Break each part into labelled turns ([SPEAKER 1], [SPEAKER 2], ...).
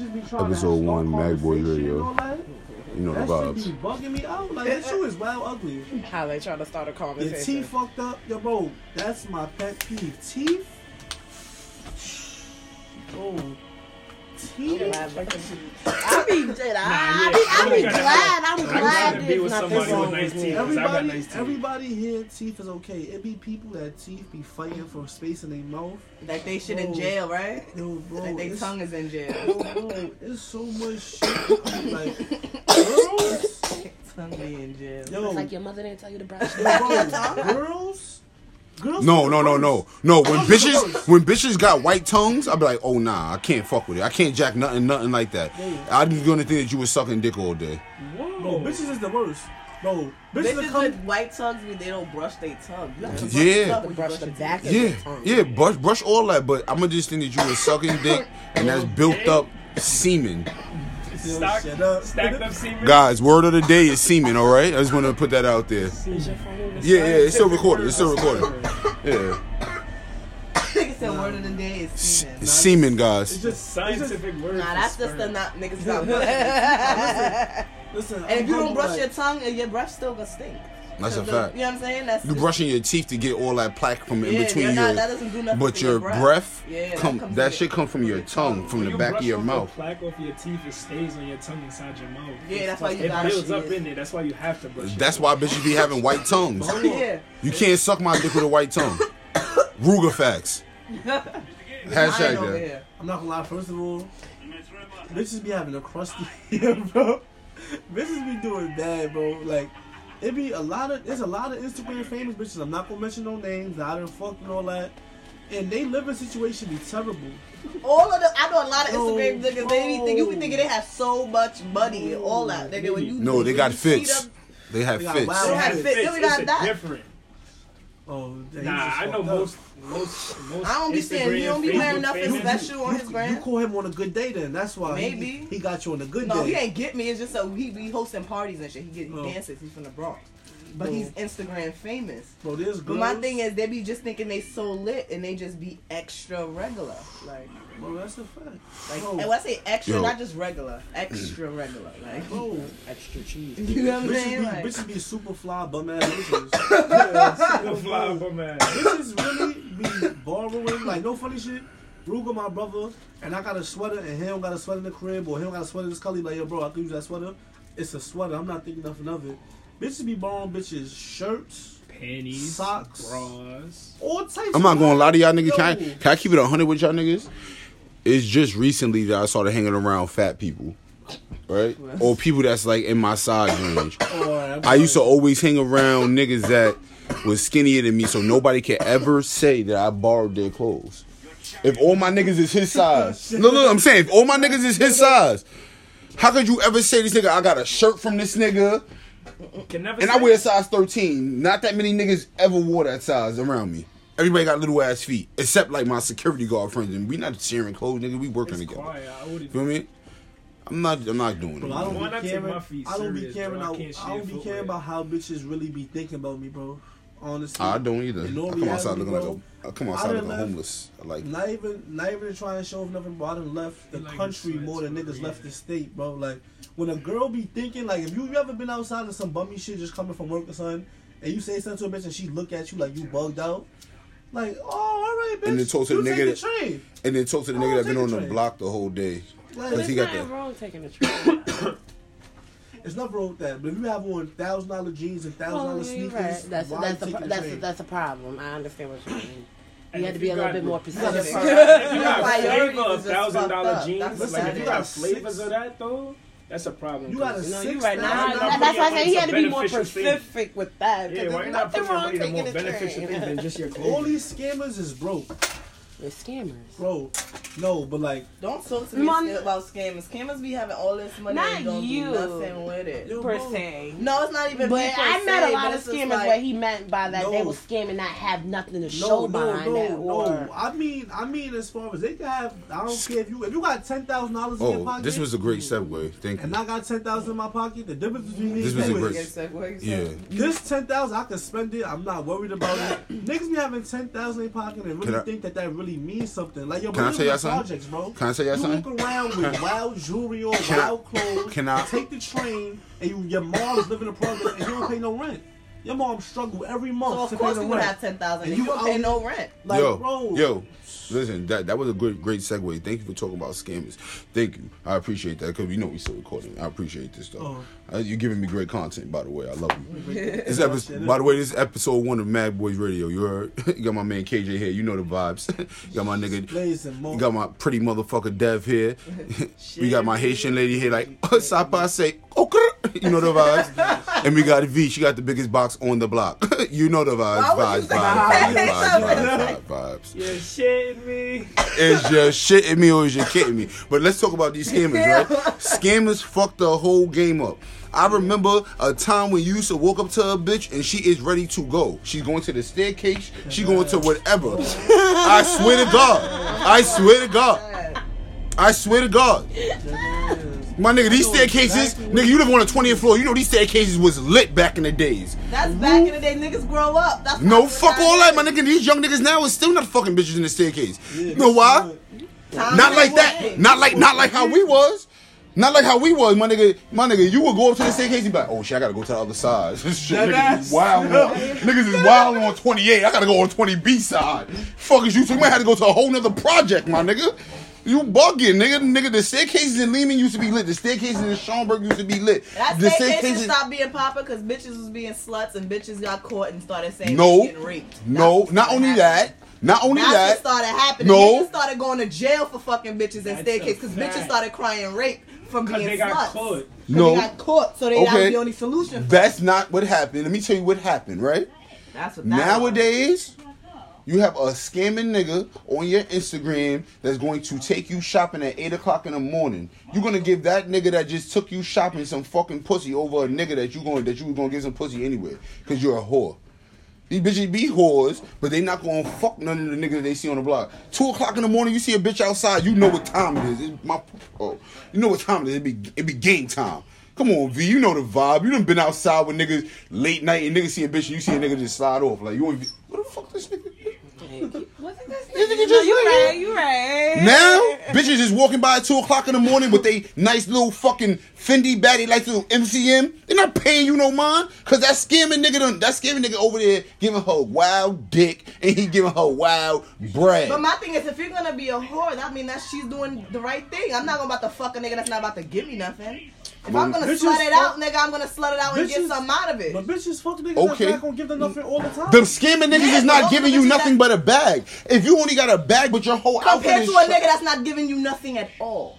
[SPEAKER 1] Episode
[SPEAKER 2] to have
[SPEAKER 1] one,
[SPEAKER 2] strong
[SPEAKER 1] Mad Boy
[SPEAKER 2] conversation
[SPEAKER 1] Radio.
[SPEAKER 2] and all that.
[SPEAKER 1] You know the
[SPEAKER 2] That
[SPEAKER 1] vibes.
[SPEAKER 2] shit be bugging me out. Like that shit is wild ugly.
[SPEAKER 3] How they try to start a conversation?
[SPEAKER 2] Your
[SPEAKER 3] conversation.
[SPEAKER 2] teeth fucked up, yo, bro. That's my pet peeve. Teeth. Oh, teeth.
[SPEAKER 4] I be, I, be, I be glad. I'm glad there's
[SPEAKER 5] with somebody with nice teeth.
[SPEAKER 2] Everybody,
[SPEAKER 5] nice teeth.
[SPEAKER 2] everybody here, teeth is okay. It be people that teeth be fighting for space in their mouth.
[SPEAKER 3] Like they shit in jail, right?
[SPEAKER 2] Yo, bro,
[SPEAKER 3] Like they tongue is in jail.
[SPEAKER 2] Yo, bro, it's so much shit. Like, girls,
[SPEAKER 3] tongue be in jail.
[SPEAKER 2] yo,
[SPEAKER 4] It's like your mother didn't tell you to brush
[SPEAKER 2] yo, bro, girls, girls.
[SPEAKER 1] No, no, no, no, no. When
[SPEAKER 2] Girls
[SPEAKER 1] bitches, when bitches got white tongues, I be like, oh nah, I can't fuck with it. I can't jack nothing, nothing like that. I'm gonna think that you was sucking dick all day.
[SPEAKER 2] Bro, bitches is the worst. Bro, bitches,
[SPEAKER 3] Bitches
[SPEAKER 2] are come.
[SPEAKER 3] with white tongues, mean they don't brush their tongue. You have to brush
[SPEAKER 1] Yeah.
[SPEAKER 3] tongue when
[SPEAKER 4] brush the back
[SPEAKER 3] teeth.
[SPEAKER 4] of
[SPEAKER 1] Yeah, yeah, brush, brush all that. But I'm gonna just think that you was sucking dick, and that's built up semen.
[SPEAKER 2] Yo,
[SPEAKER 5] Stock-
[SPEAKER 2] up.
[SPEAKER 5] Stacked up semen.
[SPEAKER 1] Guys, word of the day is semen. All right, I just want to put that out there. Yeah, yeah, it's still recorded. It's still recorded. Yeah,
[SPEAKER 3] Nigga said word of the day is semen.
[SPEAKER 1] semen, guys.
[SPEAKER 2] it's just-
[SPEAKER 5] Scientific word.
[SPEAKER 3] Nah, that's just the not niggas not brushing their.
[SPEAKER 2] Listen,
[SPEAKER 3] And if you don't brush
[SPEAKER 2] like-
[SPEAKER 3] your tongue, uh, your breath still gonna stink.
[SPEAKER 1] That's a
[SPEAKER 3] 'Cause the-
[SPEAKER 1] fact.
[SPEAKER 3] You know what I'm saying? That's
[SPEAKER 1] You
[SPEAKER 3] just-
[SPEAKER 1] brushing your teeth to get all that plaque from in
[SPEAKER 3] Yeah,
[SPEAKER 1] between
[SPEAKER 3] you're
[SPEAKER 1] your,
[SPEAKER 3] not- that doesn't do nothing
[SPEAKER 1] but your
[SPEAKER 3] your
[SPEAKER 1] breath,
[SPEAKER 3] breath. Yeah, that
[SPEAKER 1] come
[SPEAKER 3] comes
[SPEAKER 1] that
[SPEAKER 3] in
[SPEAKER 1] shit come from your tongue, from
[SPEAKER 5] When
[SPEAKER 1] the back of your
[SPEAKER 5] off
[SPEAKER 1] mouth.
[SPEAKER 5] The plaque off your teeth, it stays on your tongue inside your mouth.
[SPEAKER 3] Yeah, that's why you
[SPEAKER 5] It
[SPEAKER 3] gotta
[SPEAKER 5] builds up
[SPEAKER 3] shit.
[SPEAKER 5] in there. That's why you have to brush. your
[SPEAKER 1] That's
[SPEAKER 5] teeth.
[SPEAKER 1] why bitches be having white tongues.
[SPEAKER 3] Yeah.
[SPEAKER 1] You can't suck my dick with a white tongue. Ruger facts.
[SPEAKER 3] Mine
[SPEAKER 1] Hashtag
[SPEAKER 3] over
[SPEAKER 1] that.
[SPEAKER 2] I'm not gonna lie. First of all, bitches be having a crusty hair, bro. Bitches be doing bad, bro. Like it be a lot of there's a lot of Instagram famous bitches. I'm not gonna mention no names. I done fucked and all that. And they living situation be terrible.
[SPEAKER 3] All of the, I know a lot of
[SPEAKER 2] Bro,
[SPEAKER 3] Instagram niggas. They be thinking, we
[SPEAKER 2] bro.
[SPEAKER 3] thinking they have so much money and all that. Nigga, when you
[SPEAKER 1] No, they
[SPEAKER 3] when
[SPEAKER 1] got
[SPEAKER 3] you see
[SPEAKER 1] fits. They have
[SPEAKER 2] got
[SPEAKER 1] fits.
[SPEAKER 3] They don't have
[SPEAKER 2] It's-
[SPEAKER 3] They
[SPEAKER 5] It's,
[SPEAKER 3] got that.
[SPEAKER 5] different.
[SPEAKER 2] Oh,
[SPEAKER 5] Nah, I know most, most, most.
[SPEAKER 3] I don't be seeing- he don't be wearing nothing
[SPEAKER 5] famous-
[SPEAKER 3] special on his
[SPEAKER 2] You call him on a good day, then that's why he-
[SPEAKER 3] Maybe.
[SPEAKER 2] he, got you on a good
[SPEAKER 3] No,
[SPEAKER 2] day.
[SPEAKER 3] No, he ain't get me. It's just so he be hosting parties and shit. He get he
[SPEAKER 2] Oh.
[SPEAKER 3] dances. He's from the Bronx, but
[SPEAKER 2] Bro.
[SPEAKER 3] he's Instagram famous.
[SPEAKER 2] Bro, there's
[SPEAKER 3] But my thing is, they be just thinking they so lit and they just be extra regular. Like,
[SPEAKER 2] bro, that's a fact.
[SPEAKER 3] like,
[SPEAKER 2] Bro.
[SPEAKER 3] and when I say extra,
[SPEAKER 1] Yo.
[SPEAKER 3] not just regular, extra regular. Like,
[SPEAKER 2] Bro,
[SPEAKER 4] extra cheese.
[SPEAKER 3] you know what I'm
[SPEAKER 2] bitches
[SPEAKER 3] saying?
[SPEAKER 2] be,
[SPEAKER 3] Like,
[SPEAKER 2] bitches be super fly bum ass bitches.
[SPEAKER 5] The fly bum man.
[SPEAKER 2] bitches really be borrowing, like no funny shit. Ruger, my brother, and I got a sweater, and he don't got a sweater in the crib, or he don't got a sweater in his color. Like, yo, bro, I can use that sweater. It's a sweater. I'm not thinking nothing of it. Bitches be borrowing bitches shirts,
[SPEAKER 5] Panties,
[SPEAKER 2] Socks.
[SPEAKER 5] bras.
[SPEAKER 2] all types.
[SPEAKER 1] I'm not gonna lie to y'all niggas. Can I, can I keep it 100 with y'all niggas? It's just recently that I started hanging around fat people. Right? Or people that's like in my size range.
[SPEAKER 2] Or, I'm
[SPEAKER 1] used to always hang around niggas that was skinnier than me so nobody can ever say that I borrowed their clothes. If all my niggas is his size. No, no, I'm saying if all my niggas is his size. How could you ever say this nigga, I got a shirt from this nigga
[SPEAKER 5] Can never
[SPEAKER 1] and
[SPEAKER 5] say
[SPEAKER 1] I wear a size 13? Not that many niggas ever wore that size around me. Everybody got little ass feet, except like my security guard friends, and we not sharing clothes, nigga. We working
[SPEAKER 5] It's
[SPEAKER 1] together.
[SPEAKER 5] quiet. I wouldn't.
[SPEAKER 1] Feel me? I'm not. I'm not doing it.
[SPEAKER 2] Bro, I don't
[SPEAKER 5] Why
[SPEAKER 2] be caring. I don't be caring.
[SPEAKER 5] bro? I
[SPEAKER 2] I don't be caring about how bitches really be thinking about me, bro. Honestly,
[SPEAKER 1] I don't either. I
[SPEAKER 2] In all
[SPEAKER 1] come outside
[SPEAKER 2] reality,
[SPEAKER 1] looking like
[SPEAKER 2] bro,
[SPEAKER 1] a. I come outside
[SPEAKER 2] done
[SPEAKER 1] looking
[SPEAKER 2] left-
[SPEAKER 1] homeless. I like.
[SPEAKER 2] Not even, not even trying to show off nothing, bro. I done left the
[SPEAKER 5] like
[SPEAKER 2] country more than niggas
[SPEAKER 5] bro.
[SPEAKER 2] left the state, bro. Like when a girl be thinking, like if you, you ever been outside and some bummy shit just coming from work or something, and you say something to a bitch and she look at you like you bugged out, like oh all right, bitch.
[SPEAKER 1] And then talk to
[SPEAKER 2] you
[SPEAKER 1] the
[SPEAKER 2] take
[SPEAKER 1] nigga
[SPEAKER 2] the
[SPEAKER 1] that-
[SPEAKER 2] train.
[SPEAKER 1] And then talk to the nigga that been
[SPEAKER 2] a
[SPEAKER 1] on the
[SPEAKER 2] train.
[SPEAKER 1] block the whole day.
[SPEAKER 2] Like,
[SPEAKER 1] Cause he got
[SPEAKER 4] nothing
[SPEAKER 1] the.
[SPEAKER 4] wrong taking a trip.
[SPEAKER 2] it's nothing wrong with that. But if you have on thousand dollar jeans and thousand dollar
[SPEAKER 4] oh, dollar
[SPEAKER 2] sneakers,
[SPEAKER 4] right. That's that's a,
[SPEAKER 2] taking
[SPEAKER 4] that's a, that's a problem. I understand what you mean.
[SPEAKER 5] And
[SPEAKER 4] You had to be a little bit more specific.
[SPEAKER 5] if you got
[SPEAKER 3] Priorities
[SPEAKER 5] flavor of thousand dollar jeans,
[SPEAKER 3] That's
[SPEAKER 5] like if you got flavors of that though, that's a problem.
[SPEAKER 2] You got a
[SPEAKER 5] 'cause-
[SPEAKER 4] No,
[SPEAKER 2] six
[SPEAKER 4] you're right. Now,
[SPEAKER 2] thousand
[SPEAKER 4] that's why I said he had to be more
[SPEAKER 5] Beneficial thing.
[SPEAKER 4] specific with that. 'cause
[SPEAKER 5] Yeah, why you not
[SPEAKER 4] nothing
[SPEAKER 5] putting
[SPEAKER 4] wrong
[SPEAKER 5] money in a more
[SPEAKER 4] taking a
[SPEAKER 5] beneficial thing than just your clothes?
[SPEAKER 2] All these scammers is broke,
[SPEAKER 4] It's scammers.
[SPEAKER 2] bro. No, but like
[SPEAKER 3] Don't talk to me
[SPEAKER 4] Mon-
[SPEAKER 3] about scammers. Scammers be having all this money
[SPEAKER 4] Not
[SPEAKER 3] and don't
[SPEAKER 4] you.
[SPEAKER 3] do nothing with it.
[SPEAKER 2] Yo,
[SPEAKER 4] per se.
[SPEAKER 3] No, it's not even.
[SPEAKER 4] But
[SPEAKER 3] me per
[SPEAKER 4] I met a lot of
[SPEAKER 3] it's just
[SPEAKER 4] scammers
[SPEAKER 3] like,
[SPEAKER 4] where he meant by that they
[SPEAKER 2] No.
[SPEAKER 4] will scam and not have nothing to
[SPEAKER 2] No,
[SPEAKER 4] show
[SPEAKER 2] no,
[SPEAKER 4] behind
[SPEAKER 2] no,
[SPEAKER 4] it. Or
[SPEAKER 2] no. I mean, I mean, as far as they can have, I don't care if you if you got ten thousand dollars in your
[SPEAKER 1] Oh,
[SPEAKER 2] pocket.
[SPEAKER 1] this was a great segue. Thank you. And.
[SPEAKER 2] I got ten thousand in my pocket. The difference between me
[SPEAKER 1] This
[SPEAKER 2] and
[SPEAKER 1] was a great-
[SPEAKER 2] is
[SPEAKER 3] Yes, what you
[SPEAKER 1] Yeah.
[SPEAKER 2] this ten thousand I can spend it. I'm not worried about it. Niggas be having ten thousand in pocket and really
[SPEAKER 1] I-
[SPEAKER 2] think that that really really mean something. Like yo,
[SPEAKER 1] Can I
[SPEAKER 2] bro,
[SPEAKER 1] tell y'all
[SPEAKER 2] look
[SPEAKER 1] something?
[SPEAKER 2] projects, bro.
[SPEAKER 1] Can I tell y'all
[SPEAKER 2] you
[SPEAKER 1] something?
[SPEAKER 2] look around with wild jewelry or wild clothes.
[SPEAKER 1] can I-
[SPEAKER 2] take the train and you, your mom's living in a project and you don't pay no rent? Your mom struggle every month
[SPEAKER 3] So of
[SPEAKER 2] to
[SPEAKER 3] course
[SPEAKER 2] pay
[SPEAKER 3] we
[SPEAKER 2] the
[SPEAKER 3] would
[SPEAKER 2] rent.
[SPEAKER 3] have ten thousand.
[SPEAKER 2] And
[SPEAKER 3] You
[SPEAKER 2] you
[SPEAKER 3] don't pay
[SPEAKER 2] out-
[SPEAKER 3] no rent.
[SPEAKER 2] Like,
[SPEAKER 1] yo,
[SPEAKER 2] bro,
[SPEAKER 1] yo, listen, that that was a good, great segue. Thank you for talking about scammers. Thank you, I appreciate that because you know we still recording. I appreciate this stuff.
[SPEAKER 2] Oh.
[SPEAKER 1] Uh, you're giving me great content, by the way. I love you. this episode, by the way, this is episode one of Mad Boys Radio. You heard? you got my man KJ here. You know the vibes. you got my nigga.
[SPEAKER 2] Blaze and Mo.
[SPEAKER 1] You got my pretty motherfucker Dev here. we got my Haitian lady here, like Sapa say, okay. You know the vibes. and we got V. She got the biggest box on the block. you know the vibes,
[SPEAKER 3] Why would
[SPEAKER 1] vibes,
[SPEAKER 3] you say
[SPEAKER 1] vibes,
[SPEAKER 3] that?
[SPEAKER 1] vibes, vibes, vibes, vibes.
[SPEAKER 5] You're shitting me.
[SPEAKER 1] Is you shitting me or is you kidding me? But let's talk about these scammers, right? Scammers fucked the whole game up. I remember a time when you used to walk up to a bitch and she is ready to go. She's going to the staircase. She going to whatever. I swear to God. I swear to God. I swear to God. My nigga, these staircases, nigga, you live on the 20th floor. You know these staircases was lit back in the days.
[SPEAKER 3] That's back in the day. Niggas grow up. That's
[SPEAKER 1] No, fuck all that, my nigga. These young niggas now is still not fucking bitches in the staircase.
[SPEAKER 2] Yeah,
[SPEAKER 1] You know why?
[SPEAKER 3] Time
[SPEAKER 1] Not like that.
[SPEAKER 3] way.
[SPEAKER 1] Not like not like how we was. Not like how we was, my nigga. My nigga, you would go up to the staircase and be like, "Oh shit, I gotta go to the other side." This shit, niggas is wild. on- niggas is wild on 28. I gotta go on 20B side. Fuck is you? So you might have to go to a whole nother project, my nigga. You bugging, nigga. Nigga, the staircases in Lehman used to be lit. The staircases in Schaumburg used to be lit.
[SPEAKER 3] That
[SPEAKER 1] the
[SPEAKER 3] staycation stopped being popular because bitches was being sluts and bitches got caught and started saying
[SPEAKER 1] No,
[SPEAKER 3] getting raped.
[SPEAKER 1] no, not only
[SPEAKER 3] happening.
[SPEAKER 1] that, not only
[SPEAKER 3] That's
[SPEAKER 1] that.
[SPEAKER 3] started happening.
[SPEAKER 1] No.
[SPEAKER 3] Niggas started going to jail for fucking bitches and
[SPEAKER 5] staircases
[SPEAKER 3] because bitches started crying rape from
[SPEAKER 5] Because
[SPEAKER 3] being
[SPEAKER 5] they got
[SPEAKER 3] sluts.
[SPEAKER 1] No.
[SPEAKER 3] they got caught, so they that was
[SPEAKER 1] Okay.
[SPEAKER 3] the only solution. For
[SPEAKER 1] That's not what happened. Let me tell you what happened, right?
[SPEAKER 3] That's what that
[SPEAKER 1] Nowadays, you have a scamming nigga on your Instagram that's going to take you shopping at 8 o'clock in the morning. You're gonna give that nigga that just took you shopping some fucking pussy over a nigga that you going that you was gonna give some pussy anyway. Cause you're a whore. These bitches be whores, but they not gonna fuck none of the niggas they see on the block. Two o'clock in the morning, you see a bitch outside, you know what time it is. It's my, oh, you know what time it is. It be it be game time. Come on, V, you know the vibe. You done been outside with niggas late night and niggas see a bitch and you see a nigga just slide off. Like you what the fuck this nigga? thank you.
[SPEAKER 4] Wasn't this
[SPEAKER 1] This nigga
[SPEAKER 4] No,
[SPEAKER 1] just
[SPEAKER 4] you
[SPEAKER 1] leaving.
[SPEAKER 4] right, you right.
[SPEAKER 1] Now, bitches just walking by at 2 o'clock in the morning with they nice little fucking Fendi bag, they like little MCM. They're not paying you no mind. Cause that scamming nigga done, that scamming nigga over there giving her wild dick and he giving her wild bread.
[SPEAKER 3] But my thing is, if you're gonna be a whore, that mean that she's doing the right thing. I'm not gonna about to fuck a nigga that's not about to give me nothing. If I'm gonna
[SPEAKER 2] Bitches
[SPEAKER 3] slut it out, nigga, I'm gonna slut it out and get
[SPEAKER 2] Bitches-
[SPEAKER 3] something out of it.
[SPEAKER 2] But bitches fuck niggas
[SPEAKER 1] Okay.
[SPEAKER 2] that's not gonna give them nothing all the time.
[SPEAKER 1] The scamming niggas
[SPEAKER 3] Yeah,
[SPEAKER 1] is not
[SPEAKER 3] those
[SPEAKER 1] giving
[SPEAKER 3] bitches
[SPEAKER 1] you
[SPEAKER 3] that-
[SPEAKER 1] nothing but a bag. If you only got a bag but your whole outfit
[SPEAKER 3] Compared
[SPEAKER 1] is
[SPEAKER 3] to a nigga that's not giving you nothing at all.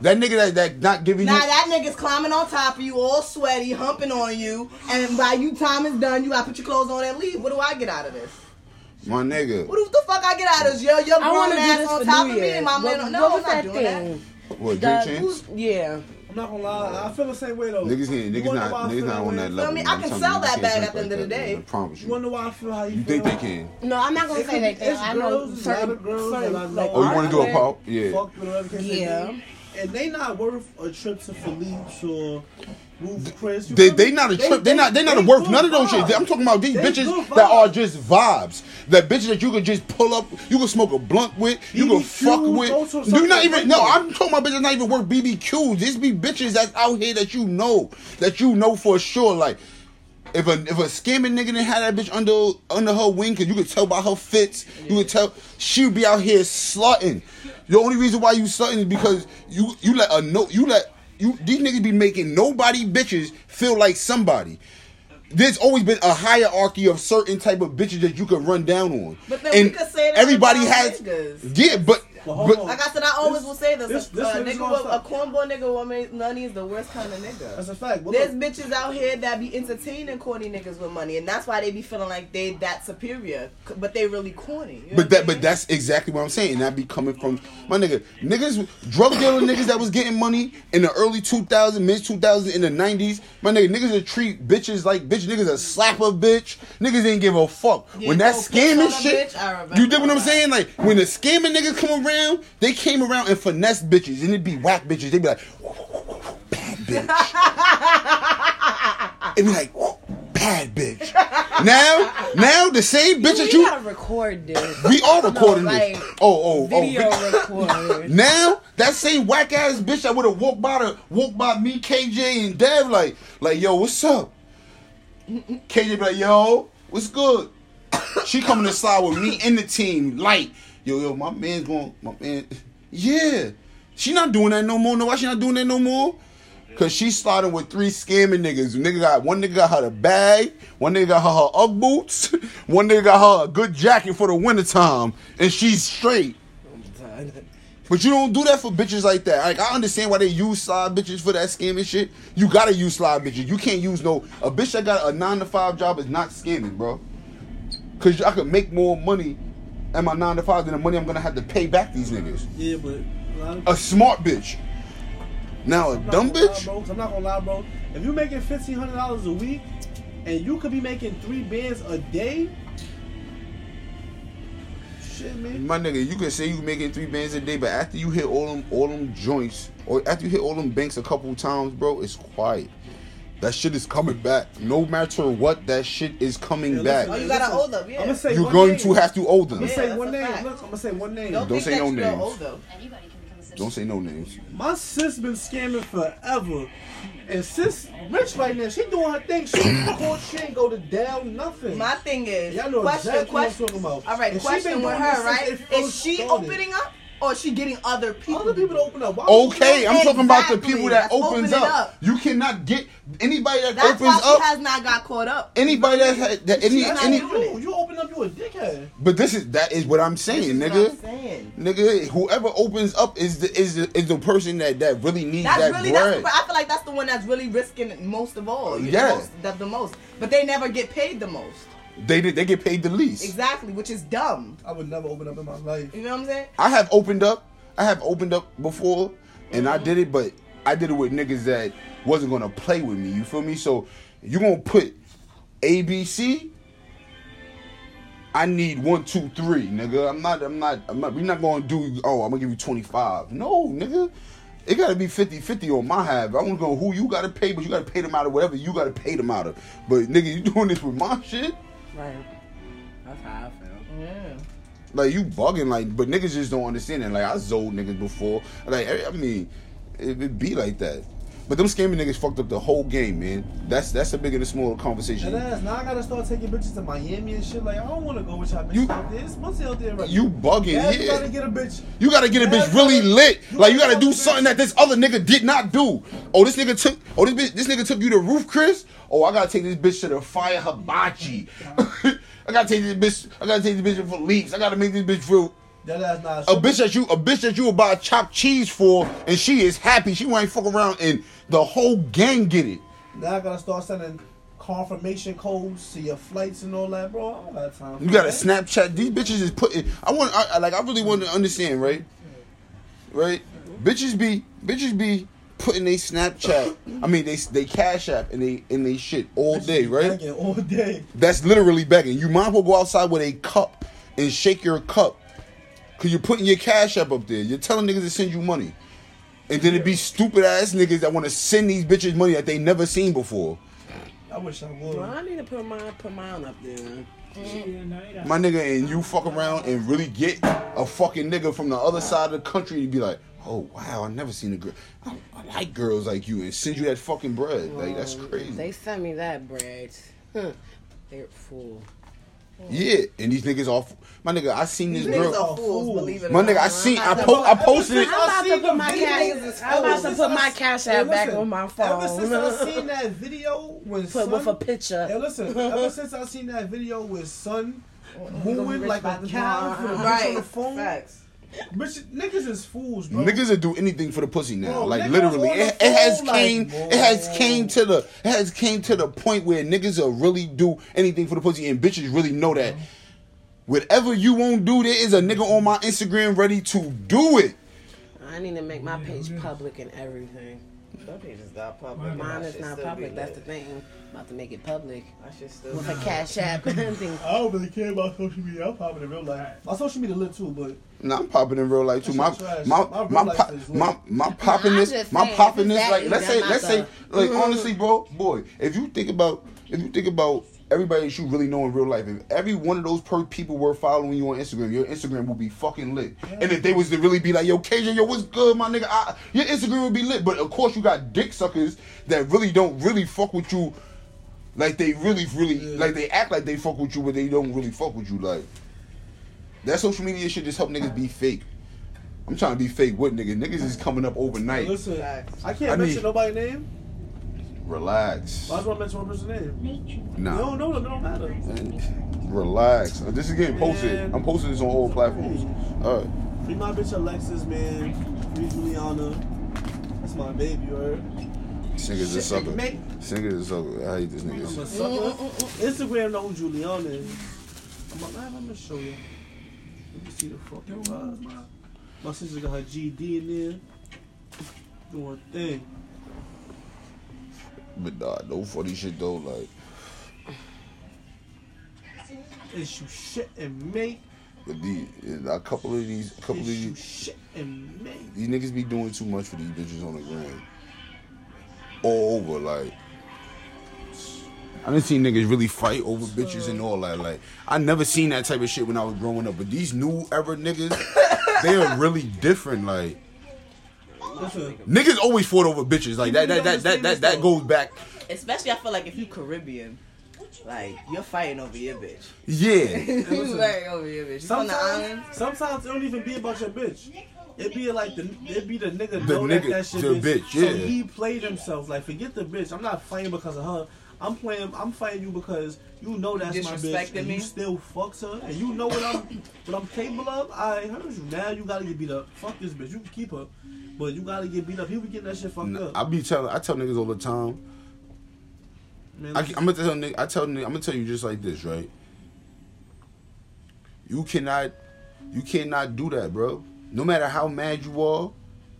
[SPEAKER 1] that nigga that, that not giving you Now
[SPEAKER 3] that nigga's climbing on top of you, all sweaty, humping on you, and by you time is done, you gotta put your clothes on and leave. What do I get out of this?
[SPEAKER 1] my nigga.
[SPEAKER 3] What the fuck I get out of this? Yo, your
[SPEAKER 4] I want
[SPEAKER 3] grown
[SPEAKER 4] to do
[SPEAKER 3] ass on
[SPEAKER 4] for
[SPEAKER 3] top
[SPEAKER 4] New
[SPEAKER 3] of me,
[SPEAKER 4] Year's.
[SPEAKER 3] and my
[SPEAKER 4] what,
[SPEAKER 3] man. No,
[SPEAKER 4] what
[SPEAKER 3] I'm
[SPEAKER 4] was
[SPEAKER 3] not
[SPEAKER 4] that
[SPEAKER 3] doing that.
[SPEAKER 1] What,
[SPEAKER 4] The-
[SPEAKER 1] drink chance?
[SPEAKER 4] yeah.
[SPEAKER 2] I'm not gonna lie, I feel the same way though.
[SPEAKER 1] Niggas ain't niggas not
[SPEAKER 2] I
[SPEAKER 1] niggas not on that level.
[SPEAKER 3] I mean. I can sell that bag at the end of the day.
[SPEAKER 1] I promise
[SPEAKER 2] You
[SPEAKER 1] you.
[SPEAKER 2] wanna why I feel how you,
[SPEAKER 1] You
[SPEAKER 2] feel?
[SPEAKER 1] think they can?
[SPEAKER 4] No, I'm not gonna
[SPEAKER 2] It
[SPEAKER 4] say
[SPEAKER 2] could-
[SPEAKER 4] that. thing.
[SPEAKER 2] it's
[SPEAKER 4] I know
[SPEAKER 2] girls, it's a lot
[SPEAKER 4] certain,
[SPEAKER 2] girls
[SPEAKER 4] certain
[SPEAKER 2] that I know.
[SPEAKER 4] like,
[SPEAKER 1] Oh, you want to do a pop? Yeah.
[SPEAKER 2] Fuck with whatever case
[SPEAKER 4] Yeah.
[SPEAKER 2] And they not worth a trip to Philippe's or Ruth Chris.
[SPEAKER 1] They they not a trip. They, not they not
[SPEAKER 2] they
[SPEAKER 1] a worth none of those
[SPEAKER 2] vibes.
[SPEAKER 1] shit. I'm talking about these
[SPEAKER 2] They
[SPEAKER 1] bitches that are just vibes. That bitches that you could just pull up. You can smoke a blunt with. You can
[SPEAKER 2] BBQs,
[SPEAKER 1] fuck with. Do not even no. I'm talking about bitches not even worth BBQs. These be bitches that's out here that you know that you know for sure. Like if a if a scamming nigga didn't have that bitch under under her wing, cause you could tell by her fits, you could tell she would be out here slutting. The only reason why you slutting is because you you let a no you let you these niggas be making nobody bitches feel like somebody. There's always been a hierarchy of certain type of bitches that you can run down on.
[SPEAKER 3] But then we could say that
[SPEAKER 1] everybody has
[SPEAKER 3] niggas.
[SPEAKER 1] yeah, but,
[SPEAKER 2] But hold
[SPEAKER 1] but
[SPEAKER 2] on.
[SPEAKER 3] Like I said, I always
[SPEAKER 2] This-
[SPEAKER 3] will say this.
[SPEAKER 2] this-
[SPEAKER 3] a,
[SPEAKER 2] this
[SPEAKER 3] a
[SPEAKER 2] is
[SPEAKER 3] nigga
[SPEAKER 2] gonna
[SPEAKER 3] with, a cornball nigga with make money is the worst kind of nigga.
[SPEAKER 2] That's a fact. But
[SPEAKER 3] There's
[SPEAKER 2] look,
[SPEAKER 3] bitches out here that be entertaining corny niggas with money, and that's why they be feeling like they that superior, but they really corny. You know
[SPEAKER 1] But that,
[SPEAKER 3] I'm
[SPEAKER 1] but that's exactly what I'm saying. And that be coming from my nigga, niggas, drug dealer niggas that was getting money in the early 2000s, mid 2000s, in the 90s. My nigga, niggas that treat bitches like bitch. Niggas that slap a bitch. Niggas ain't give a fuck.
[SPEAKER 3] Yeah,
[SPEAKER 1] when that
[SPEAKER 3] go
[SPEAKER 1] scamming shit,
[SPEAKER 3] bitch,
[SPEAKER 1] you dig what I'm saying? Like when the scamming niggas come around, they came around and finesse bitches, and it'd be whack bitches. They'd be like, bad bitch. it be like, bad bitch. now, now the same bitch that
[SPEAKER 4] you
[SPEAKER 1] you
[SPEAKER 4] gotta record this.
[SPEAKER 1] we are recording
[SPEAKER 4] like,
[SPEAKER 1] this. Oh, oh, oh
[SPEAKER 4] Video
[SPEAKER 1] oh.
[SPEAKER 4] record.
[SPEAKER 1] Now that same whack ass bitch that would have walked by the walked by me, KJ and Dev like like yo, what's up? KJ be like yo, what's good? She coming to slide with me and the team light. Yo yo, my man's going, my man. Yeah, she not doing that no more. No, why she not doing that no more? Cause she sliding with three scamming niggas. Nigga got one nigga got her the bag, one nigga got her her Ugg boots, one nigga got her a good jacket for the wintertime, and she's straight. But you don't do that for bitches like that. Like I understand why they use slide bitches for that scamming shit. You gotta use slide bitches. You can't use no a bitch that got a nine to five job is not scamming, bro. Cause I could make more money at my nine to five than the money I'm gonna have to pay back these niggas.
[SPEAKER 2] Yeah, but a
[SPEAKER 1] A smart bitch. Now a dumb
[SPEAKER 2] lie,
[SPEAKER 1] bitch.
[SPEAKER 2] 'cause I'm not gonna lie, bro. If you're making fifteen hundred dollars a week, and you could be making three bands a day, shit, man.
[SPEAKER 1] My nigga, you can say you making three bands a day, but after you hit all them all them joints, or after you hit all them banks a couple times, bro, it's quiet. That shit is coming back. No matter what, that shit is coming
[SPEAKER 2] Yeah,
[SPEAKER 1] back.
[SPEAKER 3] Oh, you gotta
[SPEAKER 2] listen.
[SPEAKER 3] hold up, yeah.
[SPEAKER 2] I'm gonna say
[SPEAKER 1] You're going
[SPEAKER 2] name.
[SPEAKER 1] to have to owe them.
[SPEAKER 2] I'm gonna say
[SPEAKER 3] that's
[SPEAKER 2] one name.
[SPEAKER 3] fact.
[SPEAKER 2] Look, I'm gonna say one name.
[SPEAKER 3] Don't,
[SPEAKER 1] Don't say
[SPEAKER 3] that
[SPEAKER 1] no
[SPEAKER 3] don't
[SPEAKER 1] names.
[SPEAKER 3] hold them.
[SPEAKER 6] Anybody can become a citizen.
[SPEAKER 1] Don't say no names.
[SPEAKER 2] My sis been scamming forever. And sis rich right now. She doing her thing. She ain't call, she ain't go to down nothing.
[SPEAKER 3] My thing is,
[SPEAKER 2] Y'all know
[SPEAKER 3] question,
[SPEAKER 2] exactly what I'm
[SPEAKER 3] question.
[SPEAKER 2] talking about.
[SPEAKER 3] All right,
[SPEAKER 2] And she
[SPEAKER 3] question
[SPEAKER 2] been
[SPEAKER 3] with her, right?
[SPEAKER 2] since it
[SPEAKER 3] Is
[SPEAKER 2] first
[SPEAKER 3] she
[SPEAKER 2] started.
[SPEAKER 3] opening up, or is she getting other people?
[SPEAKER 2] Other people to open up. Why
[SPEAKER 1] Okay, I'm
[SPEAKER 2] that?
[SPEAKER 1] talking about the people that
[SPEAKER 3] That's
[SPEAKER 1] opens up.
[SPEAKER 3] up.
[SPEAKER 1] You cannot get anybody that
[SPEAKER 3] That's why
[SPEAKER 1] opens
[SPEAKER 3] she
[SPEAKER 1] up.
[SPEAKER 3] has not got caught up.
[SPEAKER 1] Anybody that had that any
[SPEAKER 3] She's
[SPEAKER 1] any.
[SPEAKER 2] You, you open up, you a dickhead.
[SPEAKER 1] But this is that is what I'm
[SPEAKER 3] This
[SPEAKER 1] saying,
[SPEAKER 3] is what
[SPEAKER 1] nigga.
[SPEAKER 3] I'm saying.
[SPEAKER 1] Nigga, whoever opens up is the is the, is the person that that really needs
[SPEAKER 3] That's
[SPEAKER 1] that
[SPEAKER 3] really
[SPEAKER 1] bread.
[SPEAKER 3] the, I feel like that's the one that's really risking most of all. You
[SPEAKER 1] Yeah.
[SPEAKER 3] know, most, the, the most, but they never get paid the most.
[SPEAKER 1] They did- they get paid the least.
[SPEAKER 3] Exactly, which is dumb.
[SPEAKER 2] I would never open up in my life.
[SPEAKER 3] You know what I'm saying?
[SPEAKER 1] I have opened up. I have opened up before, and I did it, but I did it with niggas that wasn't gonna play with me. You feel me? So you gonna put ABC? I need one, two, three, nigga. I'm not. I'm not. I'm not. We're not gonna do. Oh, I'm gonna give you 25. No, nigga. It gotta be 50-50 on my half. I don't know who you gotta pay, but you gotta pay them out of whatever you gotta pay them out of. But nigga, you doing this with my shit?
[SPEAKER 4] Right. That's how I feel.
[SPEAKER 3] Yeah.
[SPEAKER 1] Like you bugging, like, but niggas just don't understand it. Like I zold niggas before. Like I I mean, it, it be like that. But them scamming niggas fucked up the whole game, man. That's that's a big and a small conversation.
[SPEAKER 2] And ass, now I gotta start taking bitches to Miami and shit. Like, I don't wanna go with y'all bitches
[SPEAKER 1] You-
[SPEAKER 2] out there. It's months out there right
[SPEAKER 1] You bugging
[SPEAKER 2] yeah, you gotta get a bitch.
[SPEAKER 1] You gotta get a bitch
[SPEAKER 2] Yeah,
[SPEAKER 1] really
[SPEAKER 2] gotta-
[SPEAKER 1] lit.
[SPEAKER 2] you
[SPEAKER 1] Like you
[SPEAKER 2] gotta
[SPEAKER 1] gotta do something
[SPEAKER 2] bitch.
[SPEAKER 1] that this other nigga did not do. Oh, this nigga took. Oh, this bitch. This nigga took you to Ruth Chris. Oh, I gotta take this bitch to the fire hibachi. I gotta take this bitch. I gotta take this bitch for leaks. I gotta make this bitch feel
[SPEAKER 2] That ass not
[SPEAKER 1] a bitch that you a bitch that you would buy chopped cheese for, and she is happy. She won't fuck around, and the whole gang get it.
[SPEAKER 2] Now I gotta start sending confirmation codes to your flights and all that, bro. I don't got time.
[SPEAKER 1] You got to
[SPEAKER 2] that.
[SPEAKER 1] Snapchat. These bitches is putting. I want. I, I- like. I really want to understand, right? Right. Bitches be. Bitches be putting they Snapchat. I mean, they they Cash App and they and they shit all day, right?
[SPEAKER 2] Begging all day.
[SPEAKER 1] That's literally begging. You might as well go outside with a cup and shake your cup. Cause you're putting your cash up up there. You're telling niggas to send you money. And then it be stupid ass niggas that want to send these bitches money that they never seen before.
[SPEAKER 2] I wish I would.
[SPEAKER 4] Well, I need to put mine, put mine up there.
[SPEAKER 1] My nigga and you fuck around and really get a fucking nigga from the other side of the country and be like, oh wow, I never seen a girl. I, I like girls like you and send you that fucking bread. Like that's crazy.
[SPEAKER 4] They sent me that bread. Huh. They're full.
[SPEAKER 1] Yeah, and these niggas off. My nigga, I seen this
[SPEAKER 3] These niggas
[SPEAKER 1] girl.
[SPEAKER 3] are fools, believe it
[SPEAKER 1] My nigga, I seen. I
[SPEAKER 3] Ever
[SPEAKER 1] po- I posted it.
[SPEAKER 4] I'm about to
[SPEAKER 2] seen
[SPEAKER 4] put my cash. I'm about to put my cash app back on my phone.
[SPEAKER 2] Ever since I seen that video with
[SPEAKER 4] Put
[SPEAKER 2] son,
[SPEAKER 4] with a picture.
[SPEAKER 2] Hey, listen. Ever since I seen that video with son moving like a cow for the bitch on the phone,
[SPEAKER 3] Facts.
[SPEAKER 2] Bitch, niggas is fools, bro.
[SPEAKER 1] Niggas will do anything for the pussy now.
[SPEAKER 2] Bro,
[SPEAKER 1] like literally,
[SPEAKER 2] on the
[SPEAKER 1] it, it has
[SPEAKER 2] phone, like,
[SPEAKER 1] came. it has came to the. It has came to the point where niggas will really do anything for the pussy, and bitches really know that. Whatever you won't do, there is a nigga on my Instagram ready to do it.
[SPEAKER 4] I need to make my page public and everything.
[SPEAKER 3] That page is not public.
[SPEAKER 4] Mine
[SPEAKER 3] That
[SPEAKER 4] is
[SPEAKER 3] should
[SPEAKER 4] not public. That's the thing. I'm about to make it public
[SPEAKER 3] That should still
[SPEAKER 4] with a cash app.
[SPEAKER 2] I don't really care about social media. I'm popping in real life. My social media lit too, but
[SPEAKER 1] Nah, I'm popping in real life too.
[SPEAKER 2] That
[SPEAKER 1] My
[SPEAKER 2] shit trash.
[SPEAKER 1] my
[SPEAKER 2] My real
[SPEAKER 1] my
[SPEAKER 2] life
[SPEAKER 1] po- my my
[SPEAKER 4] I'm
[SPEAKER 1] poppiness, my poppiness. Like let's say let's
[SPEAKER 4] not
[SPEAKER 1] say
[SPEAKER 4] the-
[SPEAKER 1] like mm-hmm. honestly, bro, boy, if you think about if you think about everybody that you really know in real life, if every one of those per people were following you on Instagram, your Instagram would be fucking lit. And if they was to really be like, yo, KJ, yo, what's good, my nigga? I, your Instagram would be lit. But of course, you got dick suckers that really don't really fuck with you. Like they really, really, like they act like they fuck with you, but they don't really fuck with you. Like that social media shit just help niggas be fake. I'm trying to be fake with niggas. Niggas is coming up overnight.
[SPEAKER 2] Listen, I can't
[SPEAKER 1] I
[SPEAKER 2] mention
[SPEAKER 1] need-
[SPEAKER 2] nobody's name.
[SPEAKER 1] Relax.
[SPEAKER 2] I just want to mention one person's name.
[SPEAKER 1] Nah.
[SPEAKER 2] No, no, no, it don't matter.
[SPEAKER 1] Relax. This is getting posted.
[SPEAKER 2] Man.
[SPEAKER 1] I'm posting this on all platforms. All right.
[SPEAKER 2] Free my bitch Alexis, man. Free Juliana. That's my baby, right?
[SPEAKER 1] This nigga's a
[SPEAKER 2] Shit,
[SPEAKER 1] sucker.
[SPEAKER 2] mate.
[SPEAKER 1] This nigga's a sucker. I hate this
[SPEAKER 2] I'm a
[SPEAKER 1] nigga.
[SPEAKER 2] sucker. Instagram know who Juliana is. I'm like, man, I'm gonna show you. See the fucking vibe. My sister got her GD in there. Doing thing.
[SPEAKER 1] But nah, no funny shit though. Like,
[SPEAKER 2] Issue shit and make.
[SPEAKER 1] but the a couple of these, a couple of these,
[SPEAKER 2] shit and make.
[SPEAKER 1] these niggas be doing too much for these bitches on the ground. All over, like. I done seen niggas really fight over bitches and all that. Like, I never seen that type of shit when I was growing up. But these new era niggas, they are really different. Like,
[SPEAKER 2] Listen,
[SPEAKER 1] niggas always fought over bitches. Like that, that, that, that, that, that goes back.
[SPEAKER 3] Especially, I feel like if you Caribbean, like you're fighting over your bitch.
[SPEAKER 1] Yeah.
[SPEAKER 3] you fighting over your bitch. You the
[SPEAKER 2] sometimes, sometimes it don't even be about your bitch. It be like the it be the nigga
[SPEAKER 1] The
[SPEAKER 2] know that
[SPEAKER 1] nigga-
[SPEAKER 2] that shit
[SPEAKER 1] the
[SPEAKER 2] bitch.
[SPEAKER 1] bitch,
[SPEAKER 2] So
[SPEAKER 1] yeah.
[SPEAKER 2] he played himself. Like forget the bitch. I'm not fighting because of her. I'm playing. I'm fighting you because you know that's my bitch, and
[SPEAKER 3] me?
[SPEAKER 2] you still fucks her, and you know what I'm what I'm capable of. I heard you. Now you gotta get beat up. Fuck this bitch. You can keep her, but you gotta get beat up. He be getting that shit fucked
[SPEAKER 1] Nah,
[SPEAKER 2] up.
[SPEAKER 1] I be telling, I tell niggas all the time.
[SPEAKER 2] Man,
[SPEAKER 1] I, am gonna tell nigga, I tell nigga, I'm gonna tell you just like this, right? You cannot, you cannot do that, bro. No matter how mad you are,